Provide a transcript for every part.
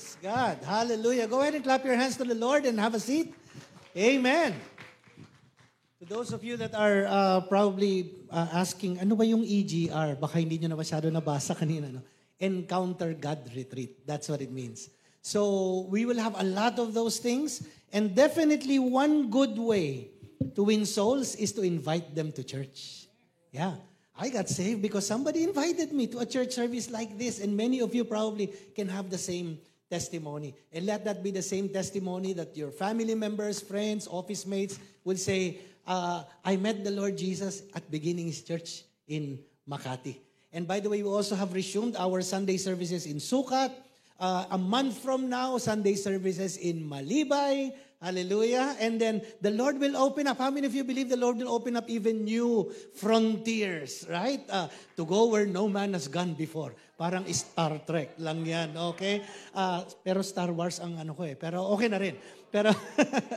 Praise God. Hallelujah. Go ahead and clap your hands to the Lord and have a seat. Amen. To those of you that are uh, probably uh, asking, ano ba yung EGR? Baka hindi nyo na masyado nabasa kanina. No? Encounter God Retreat. That's what it means. So we will have a lot of those things. And definitely one good way to win souls is to invite them to church. Yeah. I got saved because somebody invited me to a church service like this, and many of you probably can have the same testimony. And let that be the same testimony that your family members, friends, office mates will say, uh, I met the Lord Jesus at Beginnings Church in Makati. And by the way, we also have resumed our Sunday services in Sukat. Uh, a month from now, Sunday services in Malibay, Hallelujah. And then the Lord will open up. How many of you believe the Lord will open up even new frontiers, right? Uh, to go where no man has gone before. Parang Star Trek lang yan, okay? Uh, pero Star Wars ang ano ko eh. Pero okay na rin. Pero,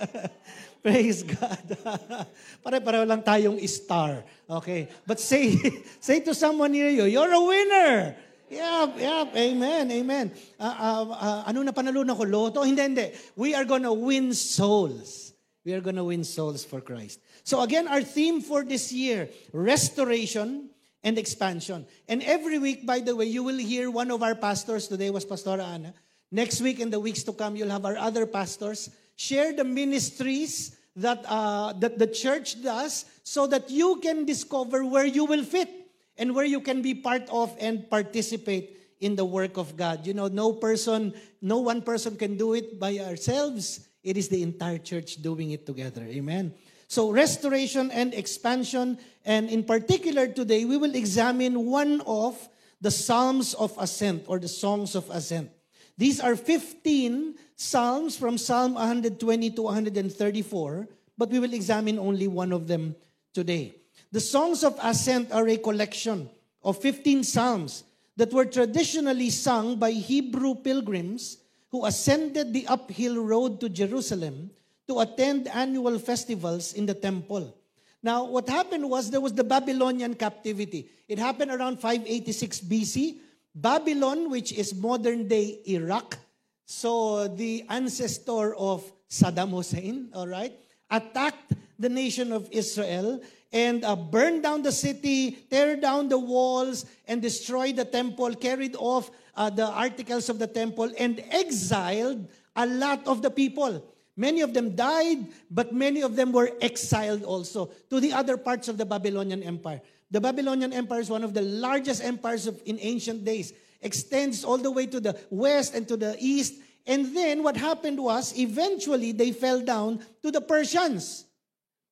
praise God. Pare-pareho lang tayong star. Okay? But say, say to someone near you, you're a winner. Yeah, yeah, amen, amen. Uh, uh, uh, ano na panalunan ko? Loto? Hindi, hindi. We are gonna win souls. We are gonna win souls for Christ. So again, our theme for this year, restoration and expansion. And every week, by the way, you will hear one of our pastors. Today was Pastor Ana. Next week and the weeks to come, you'll have our other pastors share the ministries that, uh, that the church does so that you can discover where you will fit and where you can be part of and participate in the work of God. You know, no person, no one person can do it by ourselves. It is the entire church doing it together. Amen. So, restoration and expansion, and in particular today, we will examine one of the Psalms of Ascent or the Songs of Ascent. These are 15 Psalms from Psalm 120 to 134, but we will examine only one of them today. The Songs of Ascent are a collection of 15 psalms that were traditionally sung by Hebrew pilgrims who ascended the uphill road to Jerusalem to attend annual festivals in the temple. Now, what happened was there was the Babylonian captivity. It happened around 586 BC. Babylon, which is modern day Iraq, so the ancestor of Saddam Hussein, all right, attacked the nation of Israel and uh, burned down the city, tear down the walls, and destroyed the temple, carried off uh, the articles of the temple, and exiled a lot of the people. Many of them died, but many of them were exiled also to the other parts of the Babylonian Empire. The Babylonian Empire is one of the largest empires of, in ancient days, extends all the way to the west and to the east. And then what happened was, eventually, they fell down to the Persians.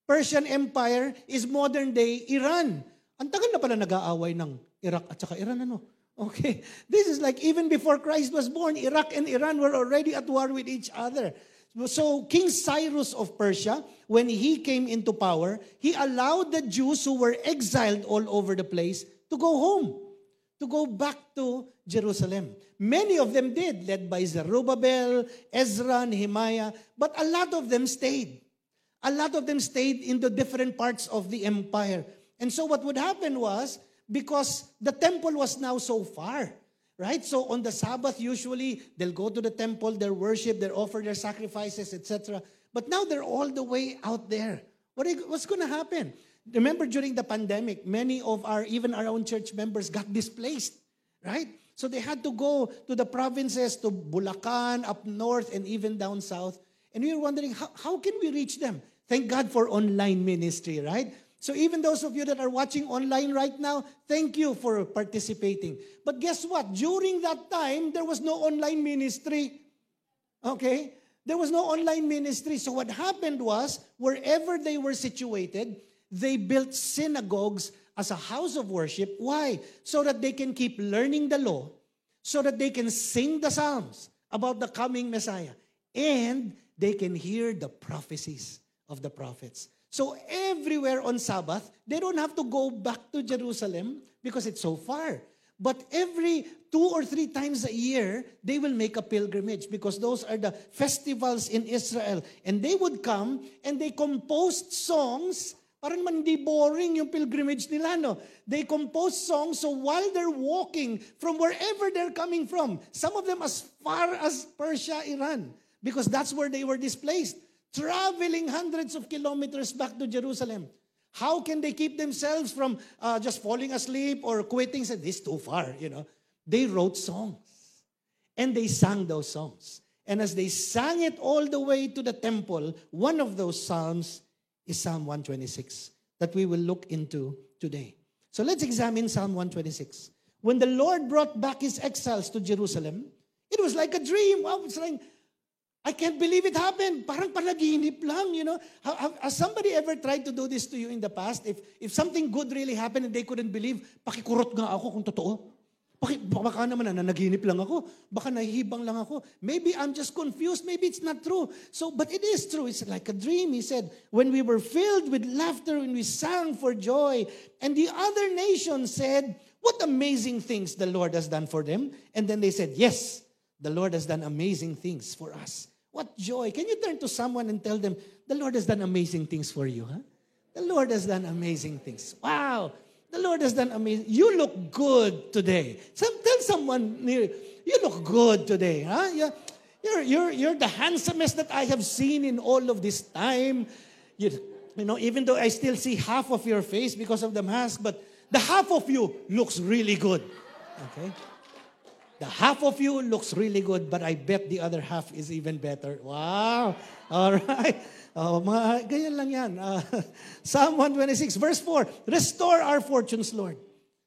Persian Empire is modern day Iran. Ang tagal na pala nag-aaway ng Iraq at saka Iran, ano? Okay. This is like even before Christ was born, Iraq and Iran were already at war with each other. So King Cyrus of Persia, when he came into power, he allowed the Jews who were exiled all over the place to go home, to go back to Jerusalem. Many of them did, led by Zerubbabel, Ezra, Nehemiah, but a lot of them stayed. A lot of them stayed in the different parts of the empire. And so what would happen was, because the temple was now so far, right? So on the Sabbath, usually they'll go to the temple, they'll worship, they'll offer their sacrifices, etc. But now they're all the way out there. What you, what's going to happen? Remember during the pandemic, many of our, even our own church members got displaced, right? So they had to go to the provinces, to Bulacan, up north, and even down south. And we were wondering, how, how can we reach them? Thank God for online ministry, right? So even those of you that are watching online right now, thank you for participating. But guess what? During that time, there was no online ministry. Okay? There was no online ministry. So what happened was, wherever they were situated, they built synagogues as a house of worship. Why? So that they can keep learning the law, so that they can sing the Psalms about the coming Messiah, and they can hear the prophecies of the prophets. So everywhere on Sabbath, they don't have to go back to Jerusalem because it's so far. But every two or three times a year, they will make a pilgrimage because those are the festivals in Israel. And they would come and they composed songs Para naman hindi boring yung pilgrimage nila, no? They compose songs so while they're walking from wherever they're coming from, some of them as far as Persia, Iran, because that's where they were displaced, traveling hundreds of kilometers back to Jerusalem. How can they keep themselves from uh, just falling asleep or quitting? Said, this too far, you know. They wrote songs and they sang those songs. And as they sang it all the way to the temple, one of those psalms is Psalm 126 that we will look into today. So let's examine Psalm 126. When the Lord brought back his exiles to Jerusalem, it was like a dream. Wow, it's like, I can't believe it happened. Parang panaginip lang, you know. Has somebody ever tried to do this to you in the past? If, if something good really happened and they couldn't believe, pakikurot nga ako kung totoo. Baka, baka naman na nanaginip lang ako. Baka nahihibang lang ako. Maybe I'm just confused. Maybe it's not true. So, but it is true. It's like a dream. He said, when we were filled with laughter when we sang for joy, and the other nations said, what amazing things the Lord has done for them. And then they said, yes, the Lord has done amazing things for us. What joy. Can you turn to someone and tell them, the Lord has done amazing things for you, huh? The Lord has done amazing things. Wow. The Lord has done amazing. You look good today. Some, tell someone near you look good today. Huh? You're, you're, you're, you're the handsomest that I have seen in all of this time. You, you know, even though I still see half of your face because of the mask, but the half of you looks really good. Okay? The half of you looks really good, but I bet the other half is even better. Wow. All right. Oh, mga, ganyan lang yan. Uh, Psalm 126, verse 4. Restore our fortunes, Lord.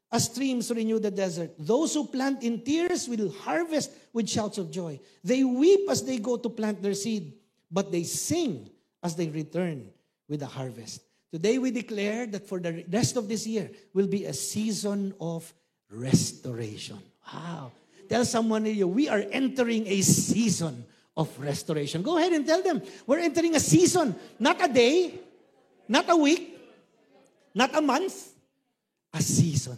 As streams renew the desert. Those who plant in tears will harvest with shouts of joy. They weep as they go to plant their seed, but they sing as they return with the harvest. Today we declare that for the rest of this year will be a season of restoration. Wow. Tell someone near you, we are entering a season of restoration. Go ahead and tell them, we're entering a season, not a day, not a week, not a month, a season,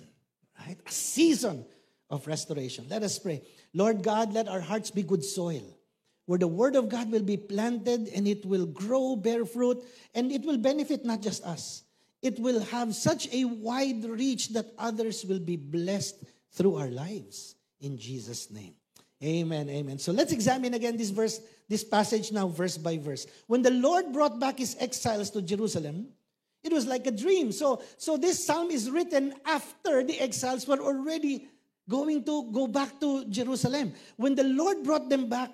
right? A season of restoration. Let us pray. Lord God, let our hearts be good soil where the word of God will be planted and it will grow, bear fruit, and it will benefit not just us. It will have such a wide reach that others will be blessed through our lives. In Jesus' name. Amen, amen. So let's examine again this verse, this passage now, verse by verse. When the Lord brought back his exiles to Jerusalem, it was like a dream. So, so this psalm is written after the exiles were already going to go back to Jerusalem. When the Lord brought them back,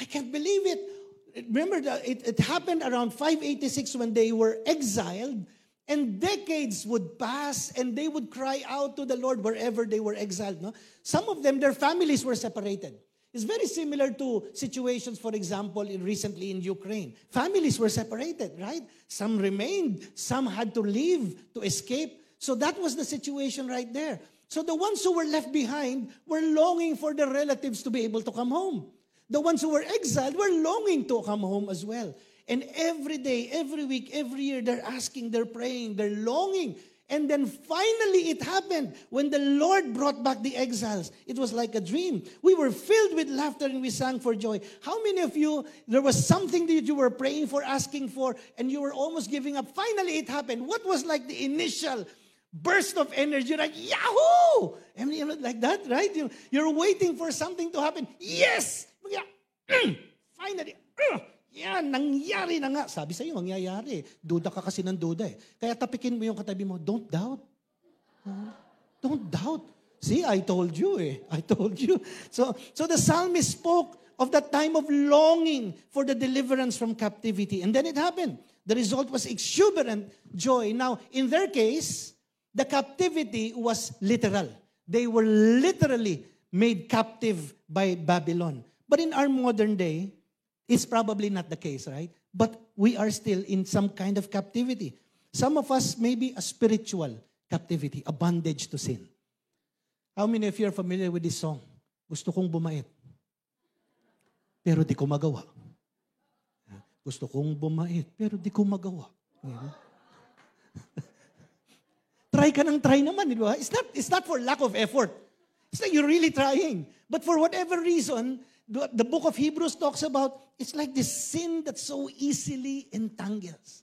I can't believe it. Remember, that it, it happened around 586 when they were exiled, and decades would pass, and they would cry out to the Lord wherever they were exiled. No? Some of them, their families were separated. It's very similar to situations, for example, in recently in Ukraine. Families were separated, right? Some remained, some had to leave to escape. So that was the situation right there. So the ones who were left behind were longing for their relatives to be able to come home. The ones who were exiled were longing to come home as well. And every day, every week, every year, they're asking, they're praying, they're longing and then finally it happened when the Lord brought back the exiles. It was like a dream. We were filled with laughter and we sang for joy. How many of you, there was something that you were praying for, asking for, and you were almost giving up? Finally it happened. What was like the initial burst of energy? Like, Yahoo! I mean, like that, right? You're waiting for something to happen. Yes! Mm. Finally. Uh, Yan, nangyari na nga. Sabi sa'yo, mangyayari. Duda ka kasi ng duda eh. Kaya tapikin mo yung katabi mo, don't doubt. Don't doubt. See, I told you eh. I told you. So, so the psalmist spoke of that time of longing for the deliverance from captivity. And then it happened. The result was exuberant joy. Now, in their case, the captivity was literal. They were literally made captive by Babylon. But in our modern day, It's probably not the case, right? But we are still in some kind of captivity. Some of us may be a spiritual captivity, a bondage to sin. How many of you are familiar with this song? Gusto kong bumait. Pero di ko magawa. Gusto kong bumait, pero di ko magawa. try ka ng try naman, di ba? It's not, it's not for lack of effort. It's like you're really trying. But for whatever reason, the book of Hebrews talks about it's like this sin that so easily entangles.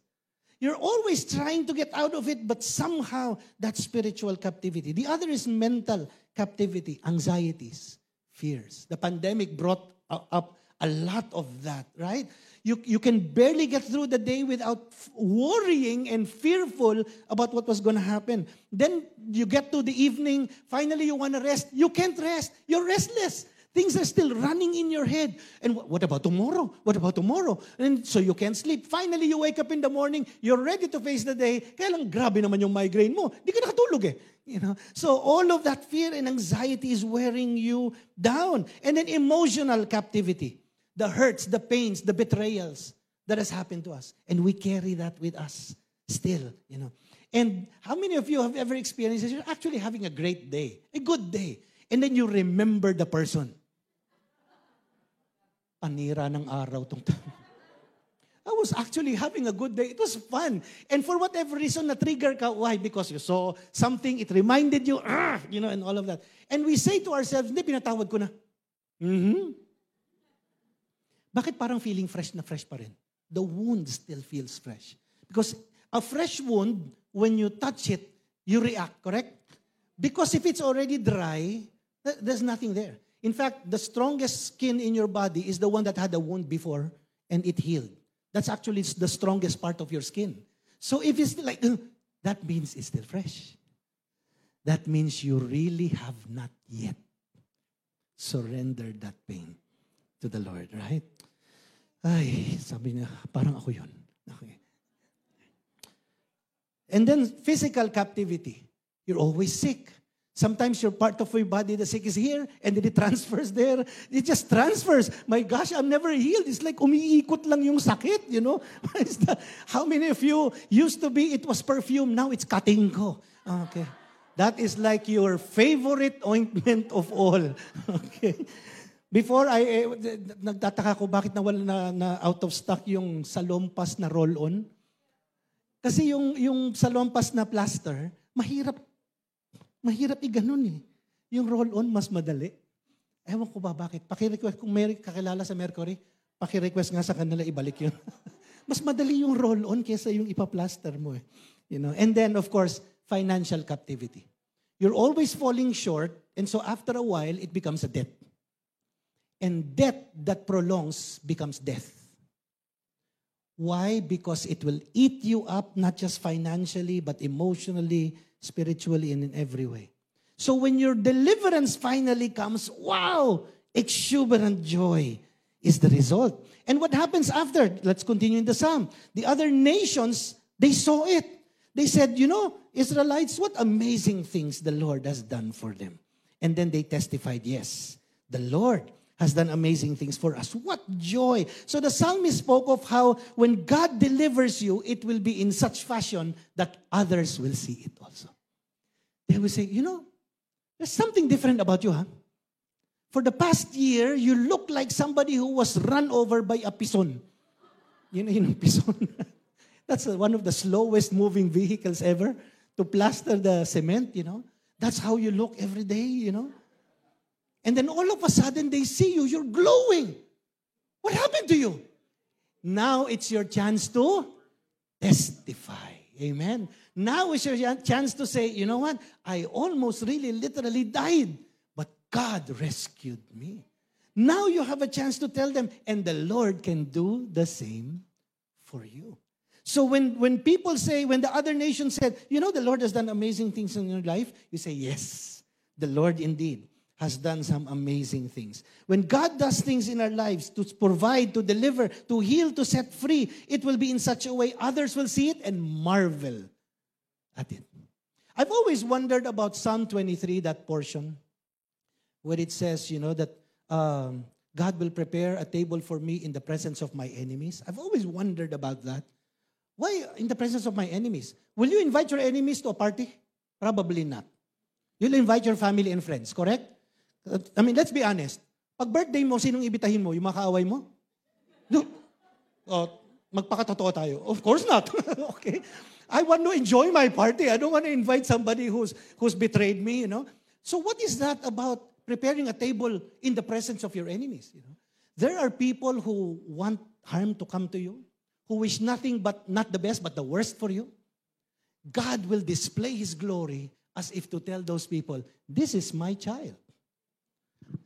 You're always trying to get out of it, but somehow that's spiritual captivity. The other is mental captivity, anxieties, fears. The pandemic brought up a lot of that, right? You, you can barely get through the day without worrying and fearful about what was going to happen. Then you get to the evening, finally you want to rest. You can't rest. You're restless. Things are still running in your head. And what about tomorrow? What about tomorrow? And so you can't sleep. Finally, you wake up in the morning, you're ready to face the day. Kaya lang, grabe naman yung migraine mo. Di ka nakatulog eh. You know? So all of that fear and anxiety is wearing you down. And then emotional captivity. The hurts, the pains, the betrayals that has happened to us. And we carry that with us still, you know. And how many of you have ever experienced this? You're actually having a great day, a good day. And then you remember the person panira ng araw tong I was actually having a good day. It was fun. And for whatever reason, na-trigger ka. Why? Because you saw something, it reminded you, ah, you know, and all of that. And we say to ourselves, hindi, pinatawad ko na. Mm-hmm. Bakit parang feeling fresh na fresh pa rin? The wound still feels fresh. Because a fresh wound, when you touch it, you react, correct? Because if it's already dry, there's nothing there. In fact, the strongest skin in your body is the one that had a wound before and it healed. That's actually the strongest part of your skin. So if it's like, that means it's still fresh. That means you really have not yet surrendered that pain to the Lord, right? Ay, sabi niya, parang ako yun. Okay. And then physical captivity. You're always sick. Sometimes your part of your body, the sick is here, and then it transfers there. It just transfers. My gosh, I'm never healed. It's like umiikot lang yung sakit, you know? How many of you used to be, it was perfume, now it's cutting ko. Okay. That is like your favorite ointment of all. Okay. Before, I, eh, nagtataka ko bakit nawala na, na out of stock yung salompas na roll-on. Kasi yung, yung salompas na plaster, mahirap Mahirap i-ganon eh. Yung roll-on, mas madali. Ewan ko ba bakit. Paki-request, kung may kakilala sa Mercury, paki-request nga sa kanila ibalik yun. mas madali yung roll-on kesa yung ipa-plaster mo eh. You know? And then, of course, financial captivity. You're always falling short, and so after a while, it becomes a debt. And debt that prolongs becomes death. Why? Because it will eat you up, not just financially, but emotionally, spiritually and in every way. So when your deliverance finally comes, wow, exuberant joy is the result. And what happens after? Let's continue in the psalm. The other nations, they saw it. They said, you know, Israelites, what amazing things the Lord has done for them. And then they testified, yes, the Lord has done amazing things for us. What joy. So the psalmist spoke of how when God delivers you, it will be in such fashion that others will see it also. They will say, you know, there's something different about you, huh? For the past year, you look like somebody who was run over by a pison. You know, you know, pison. That's one of the slowest moving vehicles ever to plaster the cement, you know. That's how you look every day, you know. And then all of a sudden they see you, you're glowing. What happened to you? Now it's your chance to testify. Amen. Now is your chance to say, you know what? I almost really literally died, but God rescued me. Now you have a chance to tell them, and the Lord can do the same for you. So when, when people say, when the other nation said, you know, the Lord has done amazing things in your life, you say, yes, the Lord indeed has done some amazing things. When God does things in our lives to provide, to deliver, to heal, to set free, it will be in such a way others will see it and marvel at it. I've always wondered about Psalm 23, that portion, where it says, you know, that um, God will prepare a table for me in the presence of my enemies. I've always wondered about that. Why in the presence of my enemies? Will you invite your enemies to a party? Probably not. You'll invite your family and friends, correct? I mean, let's be honest. Pag birthday mo, sinong ibitahin mo? Yung makaaway mo? No. Oh, magpakatotoo tayo. Of course not. okay. I want to enjoy my party. I don't want to invite somebody who's, who's betrayed me, you know. So what is that about preparing a table in the presence of your enemies, you know? There are people who want harm to come to you, who wish nothing but not the best, but the worst for you, God will display His glory as if to tell those people, This is my child.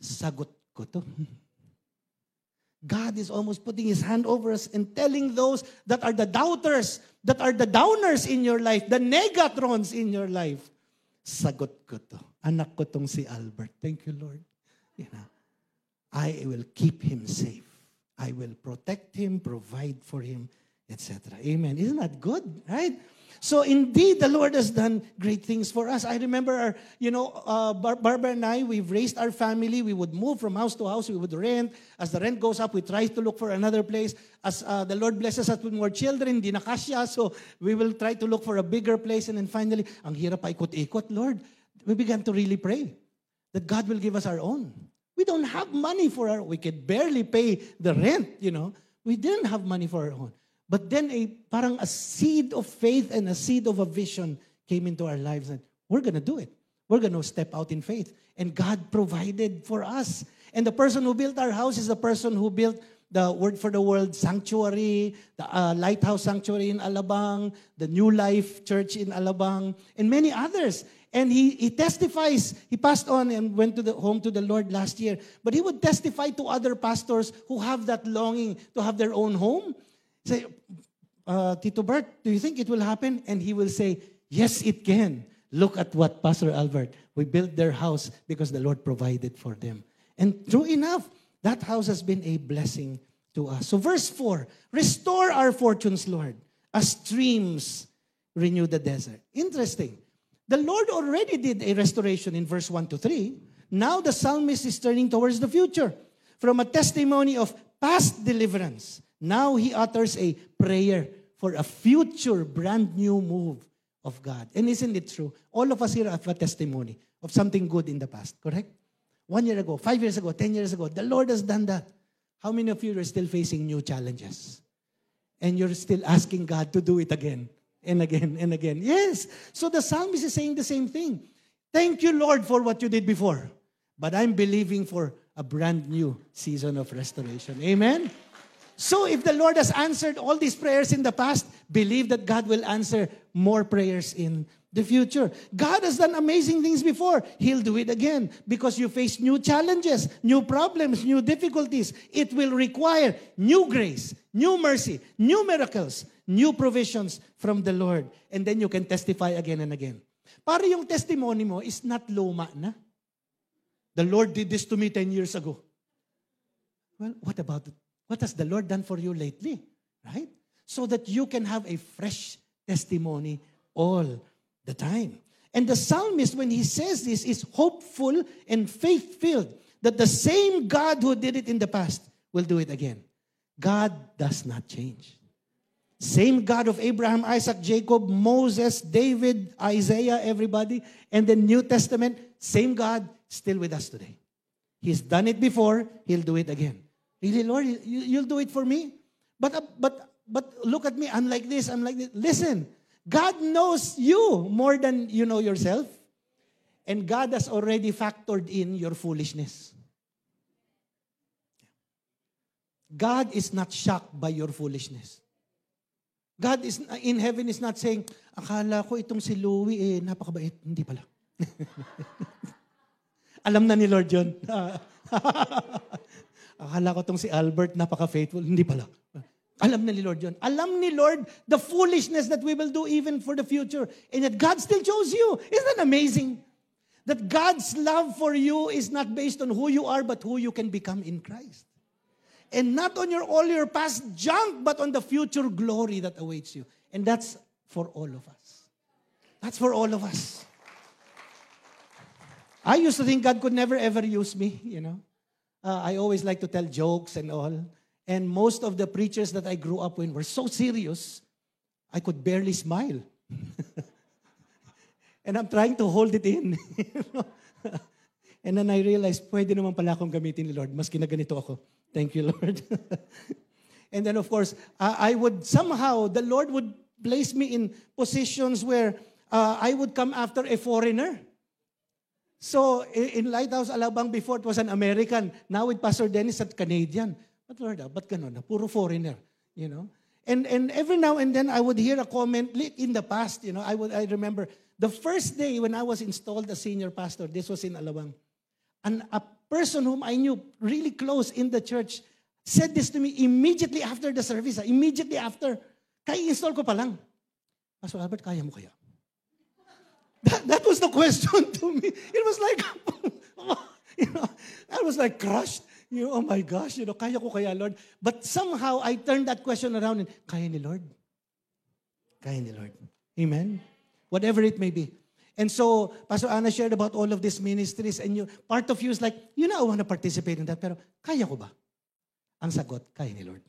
Sagot ko to. God is almost putting His hand over us and telling those that are the doubters, that are the downers in your life, the negatrons in your life, sagot ko to. Anak ko tong si Albert. Thank you, Lord. You know, I will keep him safe. I will protect him, provide for him, etc. Amen. Isn't that good, right? So indeed, the Lord has done great things for us. I remember, our, you know, uh, Bar- Barbara and I, we've raised our family. We would move from house to house. We would rent. As the rent goes up, we try to look for another place. As uh, the Lord blesses us with more children, di nakasya, so we will try to look for a bigger place. And then finally, ang hirap pa ikot-ikot, Lord. We began to really pray that God will give us our own. We don't have money for our, we could barely pay the rent, you know. We didn't have money for our own. But then a parang a seed of faith and a seed of a vision came into our lives and we're going to do it. We're going to step out in faith. And God provided for us. And the person who built our house is the person who built the Word for the World Sanctuary, the uh, Lighthouse Sanctuary in Alabang, the New Life Church in Alabang, and many others. And he, he testifies, he passed on and went to the home to the Lord last year. But he would testify to other pastors who have that longing to have their own home. Say, uh, Tito Bert, do you think it will happen? And he will say, Yes, it can. Look at what Pastor Albert, we built their house because the Lord provided for them. And true enough, that house has been a blessing to us. So, verse 4 Restore our fortunes, Lord, as streams renew the desert. Interesting. The Lord already did a restoration in verse 1 to 3. Now the psalmist is turning towards the future from a testimony of past deliverance. Now he utters a prayer for a future brand new move of God. And isn't it true? All of us here have a testimony of something good in the past, correct? One year ago, five years ago, ten years ago, the Lord has done that. How many of you are still facing new challenges? And you're still asking God to do it again and again and again. Yes. So the psalmist is saying the same thing. Thank you, Lord, for what you did before. But I'm believing for a brand new season of restoration. Amen. So if the Lord has answered all these prayers in the past, believe that God will answer more prayers in the future. God has done amazing things before. He'll do it again because you face new challenges, new problems, new difficulties. It will require new grace, new mercy, new miracles, new provisions from the Lord. And then you can testify again and again. Para yung testimony mo is not luma na. The Lord did this to me 10 years ago. Well, what about? What has the Lord done for you lately? Right? So that you can have a fresh testimony all the time. And the psalmist, when he says this, is hopeful and faith filled that the same God who did it in the past will do it again. God does not change. Same God of Abraham, Isaac, Jacob, Moses, David, Isaiah, everybody, and the New Testament, same God still with us today. He's done it before, he'll do it again. Really, Lord, you, will do it for me? But, uh, but, but look at me, I'm like this, I'm like this. Listen, God knows you more than you know yourself. And God has already factored in your foolishness. God is not shocked by your foolishness. God is in heaven is not saying, akala ko itong si Louie eh, napakabait. Hindi pala. Alam na ni Lord yun. Akala ko tong si Albert, napaka-faithful. Hindi pala. Alam na ni Lord yun. Alam ni Lord the foolishness that we will do even for the future. And yet God still chose you. Isn't that amazing? That God's love for you is not based on who you are, but who you can become in Christ. And not on your all your past junk, but on the future glory that awaits you. And that's for all of us. That's for all of us. I used to think God could never ever use me, you know. Uh, I always like to tell jokes and all. And most of the preachers that I grew up with were so serious, I could barely smile. and I'm trying to hold it in. and then I realized, pwede naman pala akong gamitin ni Lord, maski na ganito ako. Thank you, Lord. and then, of course, uh, I would somehow, the Lord would place me in positions where uh, I would come after a foreigner. So in Lighthouse Alabang before it was an American. Now with Pastor Dennis at Canadian. But Lord, ah, ba't ganun? Puro foreigner. You know? And, and every now and then I would hear a comment in the past, you know, I would I remember the first day when I was installed as senior pastor, this was in Alawang. And a person whom I knew really close in the church said this to me immediately after the service. ah, Immediately after. Kaya install ko pa lang. Pastor Albert, kaya mo kaya? That, that was the question to me. It was like, you know, I was like crushed. You know, oh my gosh, you know, kaya ko kaya, Lord. But somehow I turned that question around and, kaya ni Lord. Kaya ni Lord. Amen? Whatever it may be. And so, Pastor Anna shared about all of these ministries and you, part of you is like, you know, I want to participate in that, pero kaya ko ba? Ang sagot, kaya ni Lord.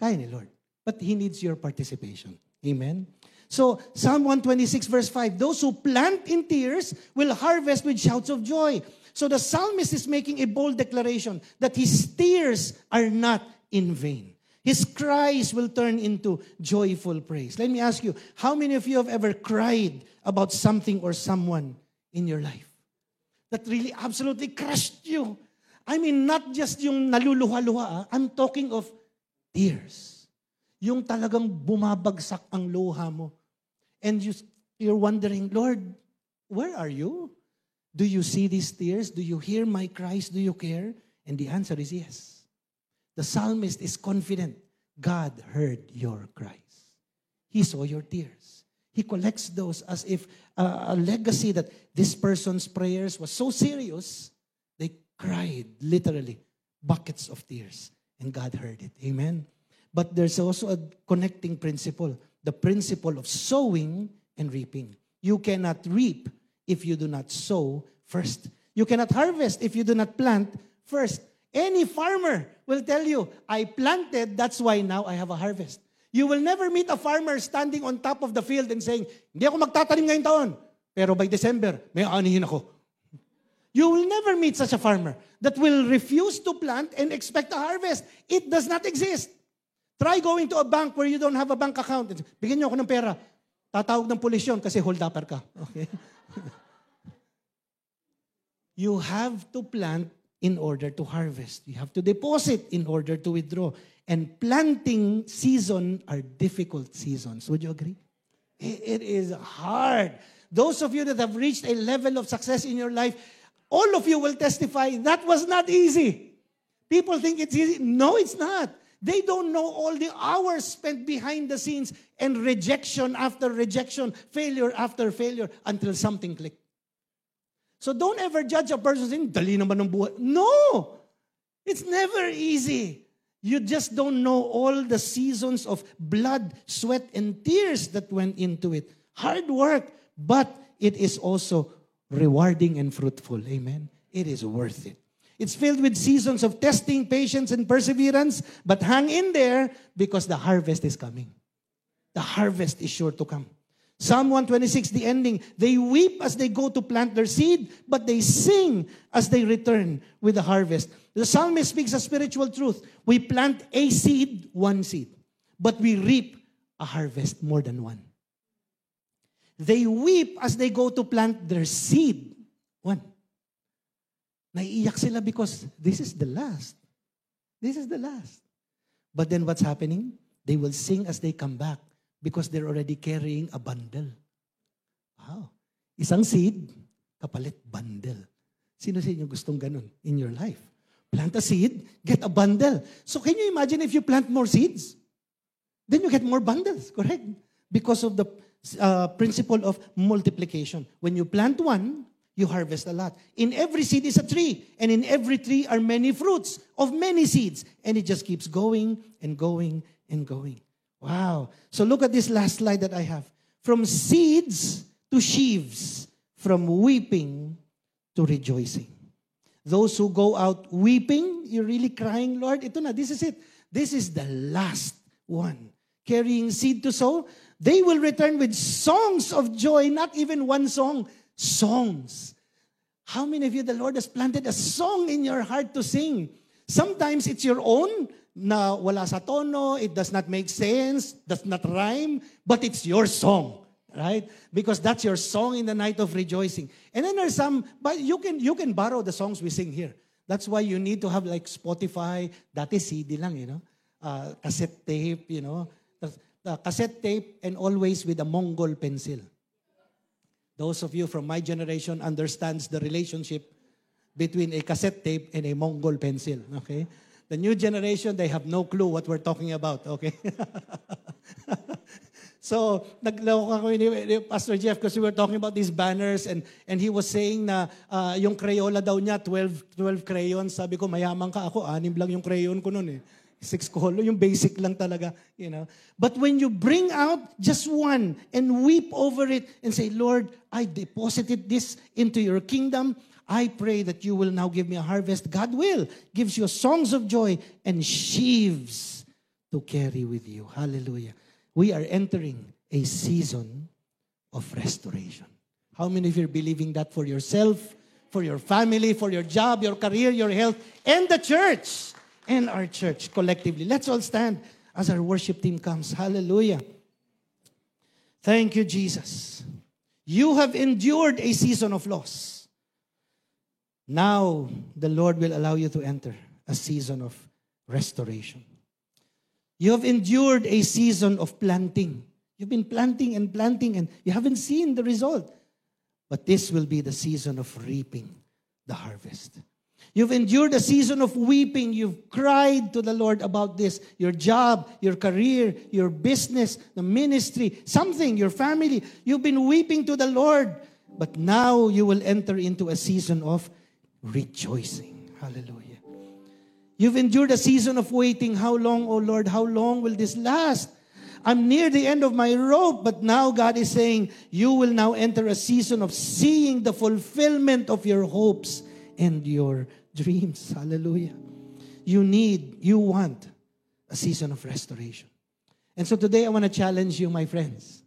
Kaya ni Lord. But He needs your participation. Amen? So, Psalm 126 verse 5, those who plant in tears will harvest with shouts of joy. So the psalmist is making a bold declaration that his tears are not in vain. His cries will turn into joyful praise. Let me ask you, how many of you have ever cried about something or someone in your life that really absolutely crushed you? I mean, not just yung naluluha-luha, ah. I'm talking of tears. Yung talagang bumabagsak ang luha mo. And you, you're wondering, Lord, where are you? Do you see these tears? Do you hear my cries? Do you care? And the answer is yes. The psalmist is confident God heard your cries. He saw your tears. He collects those as if uh, a legacy that this person's prayers was so serious, they cried literally buckets of tears, and God heard it. Amen. But there's also a connecting principle the principle of sowing and reaping. You cannot reap if you do not sow first. You cannot harvest if you do not plant first. Any farmer will tell you, I planted, that's why now I have a harvest. You will never meet a farmer standing on top of the field and saying, hindi ako magtatanim ngayong taon, pero by December, may anihin ako. You will never meet such a farmer that will refuse to plant and expect a harvest. It does not exist. Try going to a bank where you don't have a bank account. Bigyan niyo ako ng pera. Tatawag ng pulis yun kasi hold upper ka. Okay? you have to plant in order to harvest. You have to deposit in order to withdraw. And planting season are difficult seasons. Would you agree? It is hard. Those of you that have reached a level of success in your life, all of you will testify that was not easy. People think it's easy. No, it's not. They don't know all the hours spent behind the scenes and rejection after rejection, failure after failure until something clicked. So don't ever judge a person saying, dali naman ng buhay. No! It's never easy. You just don't know all the seasons of blood, sweat, and tears that went into it. Hard work, but it is also rewarding and fruitful. Amen. It is worth it. It's filled with seasons of testing, patience, and perseverance, but hang in there because the harvest is coming. The harvest is sure to come. Psalm 126, the ending, they weep as they go to plant their seed, but they sing as they return with the harvest. The psalmist speaks a spiritual truth. We plant a seed, one seed, but we reap a harvest, more than one. They weep as they go to plant their seed, one. Naiiyak sila because this is the last. This is the last. But then what's happening? They will sing as they come back because they're already carrying a bundle. Wow. Isang seed, kapalit bundle. Sino sa inyo gustong ganun in your life? Plant a seed, get a bundle. So can you imagine if you plant more seeds? Then you get more bundles, correct? Because of the uh, principle of multiplication. When you plant one, you harvest a lot. In every seed is a tree, and in every tree are many fruits of many seeds. And it just keeps going and going and going. Wow. So look at this last slide that I have. From seeds to sheaves, from weeping to rejoicing. Those who go out weeping, you're really crying, Lord, ito na, this is it. This is the last one. Carrying seed to sow, they will return with songs of joy, not even one song, songs. How many of you, the Lord has planted a song in your heart to sing? Sometimes it's your own, na wala sa tono, it does not make sense, does not rhyme, but it's your song, right? Because that's your song in the night of rejoicing. And then there's some, but you can you can borrow the songs we sing here. That's why you need to have like Spotify, dati CD lang, you know. uh, cassette tape, you know. The cassette tape and always with a Mongol pencil. Those of you from my generation understands the relationship between a cassette tape and a Mongol pencil, okay? The new generation, they have no clue what we're talking about, okay? so, nagloko ako ni, Pastor Jeff because we were talking about these banners and and he was saying na uh, yung Crayola daw niya, 12, 12 crayons. Sabi ko, mayaman ka ako, anim lang yung crayon ko noon eh. Six color, yung basic lang talaga, you know. But when you bring out just one and weep over it and say, Lord, I deposited this into your kingdom, I pray that you will now give me a harvest. God will. Gives you songs of joy and sheaves to carry with you. Hallelujah. We are entering a season of restoration. How many of you are believing that for yourself, for your family, for your job, your career, your health, and the church, and our church collectively? Let's all stand as our worship team comes. Hallelujah. Thank you, Jesus. You have endured a season of loss. Now, the Lord will allow you to enter a season of restoration. You have endured a season of planting. You've been planting and planting, and you haven't seen the result. But this will be the season of reaping the harvest. You've endured a season of weeping. You've cried to the Lord about this your job, your career, your business, the ministry, something, your family. You've been weeping to the Lord. But now you will enter into a season of rejoicing. Hallelujah. You've endured a season of waiting. How long, oh Lord? How long will this last? I'm near the end of my rope, but now God is saying, You will now enter a season of seeing the fulfillment of your hopes and your dreams. Hallelujah. You need, you want a season of restoration. And so today I want to challenge you, my friends.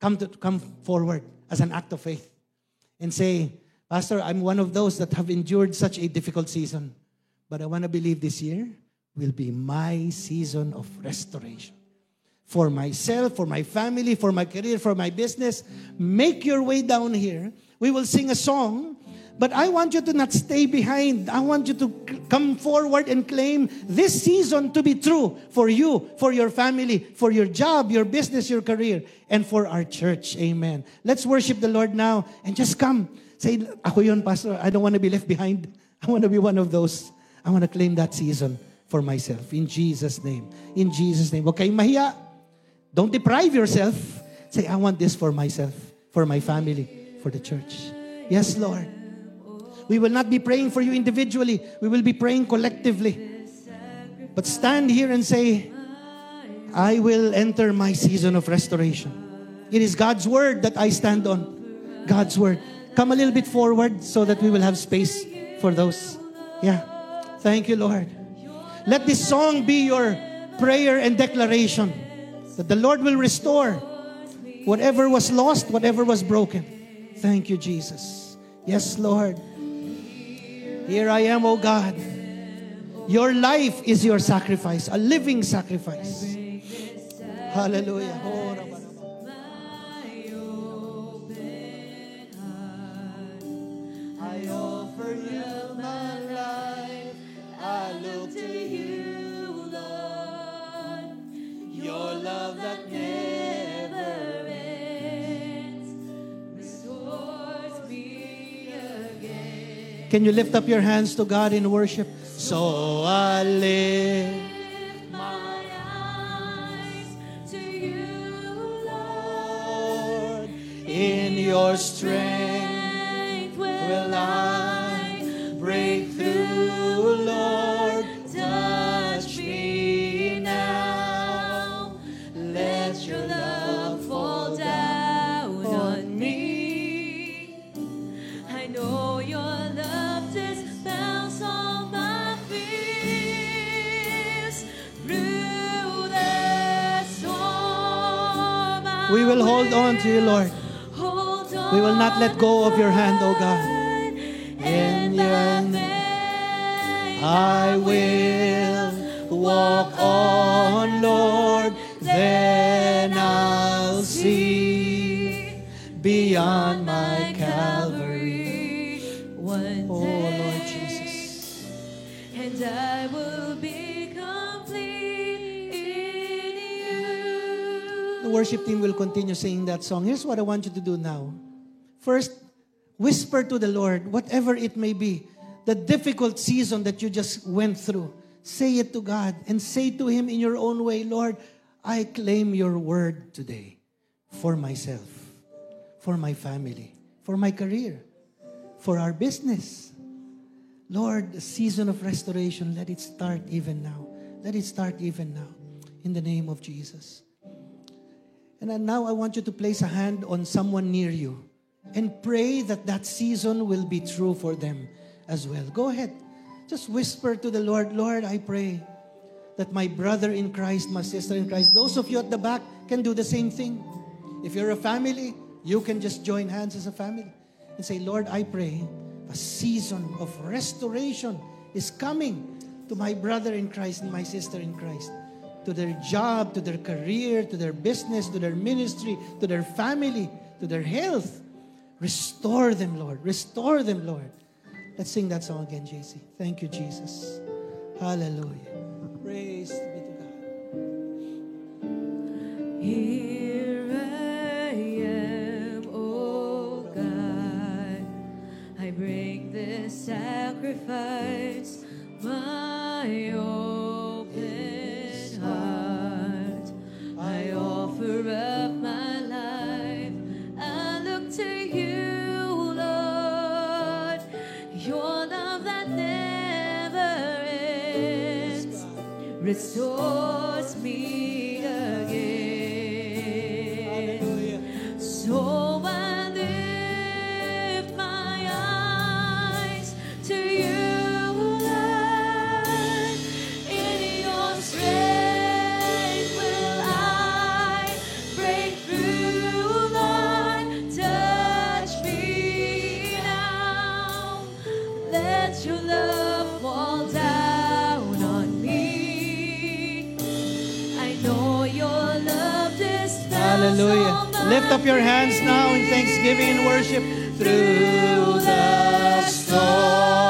Come to come forward as an act of faith and say, Pastor, I'm one of those that have endured such a difficult season. But I want to believe this year will be my season of restoration. For myself, for my family, for my career, for my business. Make your way down here. We will sing a song. But I want you to not stay behind. I want you to come forward and claim this season to be true for you, for your family, for your job, your business, your career, and for our church. Amen. Let's worship the Lord now and just come. Say, ako yun, Pastor. I don't want to be left behind. I want to be one of those. I want to claim that season for myself. In Jesus' name. In Jesus' name. Okay, mahiya. Don't deprive yourself. Say, I want this for myself, for my family, for the church. Yes, Lord. We will not be praying for you individually. We will be praying collectively. But stand here and say, I will enter my season of restoration. It is God's word that I stand on. God's word. Come a little bit forward so that we will have space for those. Yeah. Thank you, Lord. Let this song be your prayer and declaration that the Lord will restore whatever was lost, whatever was broken. Thank you, Jesus. Yes, Lord. Here I am, oh God. Your life is your sacrifice, a living sacrifice. Hallelujah. Can you lift up your hands to God in worship? So I Lord. In your strength will I hold on to you, Lord. We will not let go of your hand, oh God. In your name, I will walk on, worship team will continue singing that song. Here's what I want you to do now. First, whisper to the Lord, whatever it may be, the difficult season that you just went through. Say it to God and say to Him in your own way, Lord, I claim your word today for myself, for my family, for my career, for our business. Lord, the season of restoration, let it start even now. Let it start even now. In the name of Jesus. And now I want you to place a hand on someone near you and pray that that season will be true for them as well. Go ahead. Just whisper to the Lord, Lord, I pray that my brother in Christ, my sister in Christ, those of you at the back can do the same thing. If you're a family, you can just join hands as a family and say, Lord, I pray a season of restoration is coming to my brother in Christ and my sister in Christ, to their job, to their career, to their business, to their ministry, to their family, to their health. Restore them, Lord. Restore them, Lord. Let's sing that song again, JC. Thank you, Jesus. Hallelujah. Praise be to God. Here I am, oh God. I bring this sacrifice, my open restores Lift up your hands now in thanksgiving and worship. Through the storm,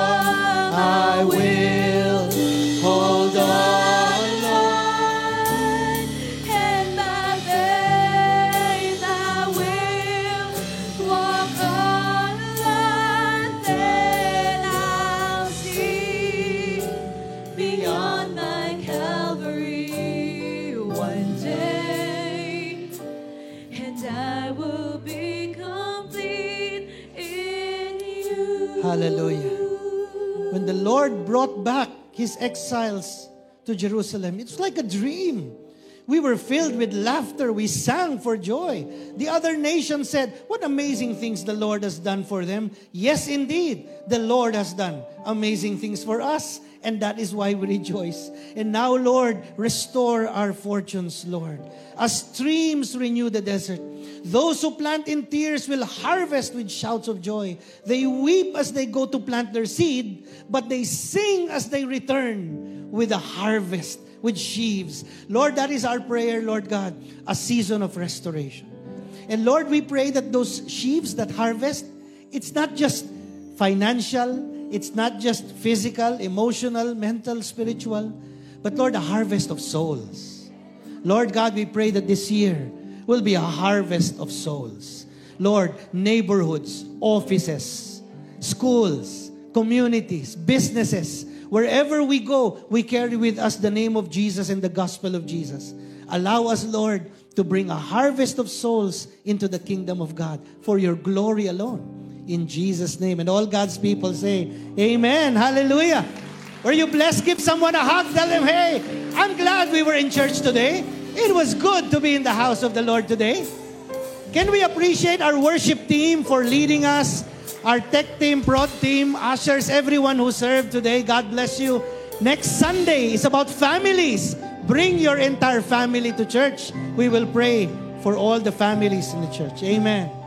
brought back his exiles to Jerusalem, it's like a dream. We were filled with laughter. We sang for joy. The other nations said, What amazing things the Lord has done for them. Yes, indeed, the Lord has done amazing things for us. And that is why we rejoice. And now, Lord, restore our fortunes, Lord. As streams renew the desert, those who plant in tears will harvest with shouts of joy. They weep as they go to plant their seed, but they sing as they return with a harvest, with sheaves. Lord, that is our prayer, Lord God, a season of restoration. And Lord, we pray that those sheaves that harvest, it's not just financial, it's not just physical, emotional, mental, spiritual, but Lord, a harvest of souls. Lord God, we pray that this year will be a harvest of souls. Lord, neighborhoods, offices, schools, communities, businesses, wherever we go, we carry with us the name of Jesus and the gospel of Jesus. Allow us, Lord, to bring a harvest of souls into the kingdom of God for your glory alone. In Jesus' name. And all God's people say, Amen. Hallelujah. Were you blessed? Give someone a hug. Tell them, hey, I'm glad we were in church today. It was good to be in the house of the Lord today. Can we appreciate our worship team for leading us? Our tech team, prod team, ushers, everyone who served today. God bless you. Next Sunday is about families. Bring your entire family to church. We will pray for all the families in the church. Amen.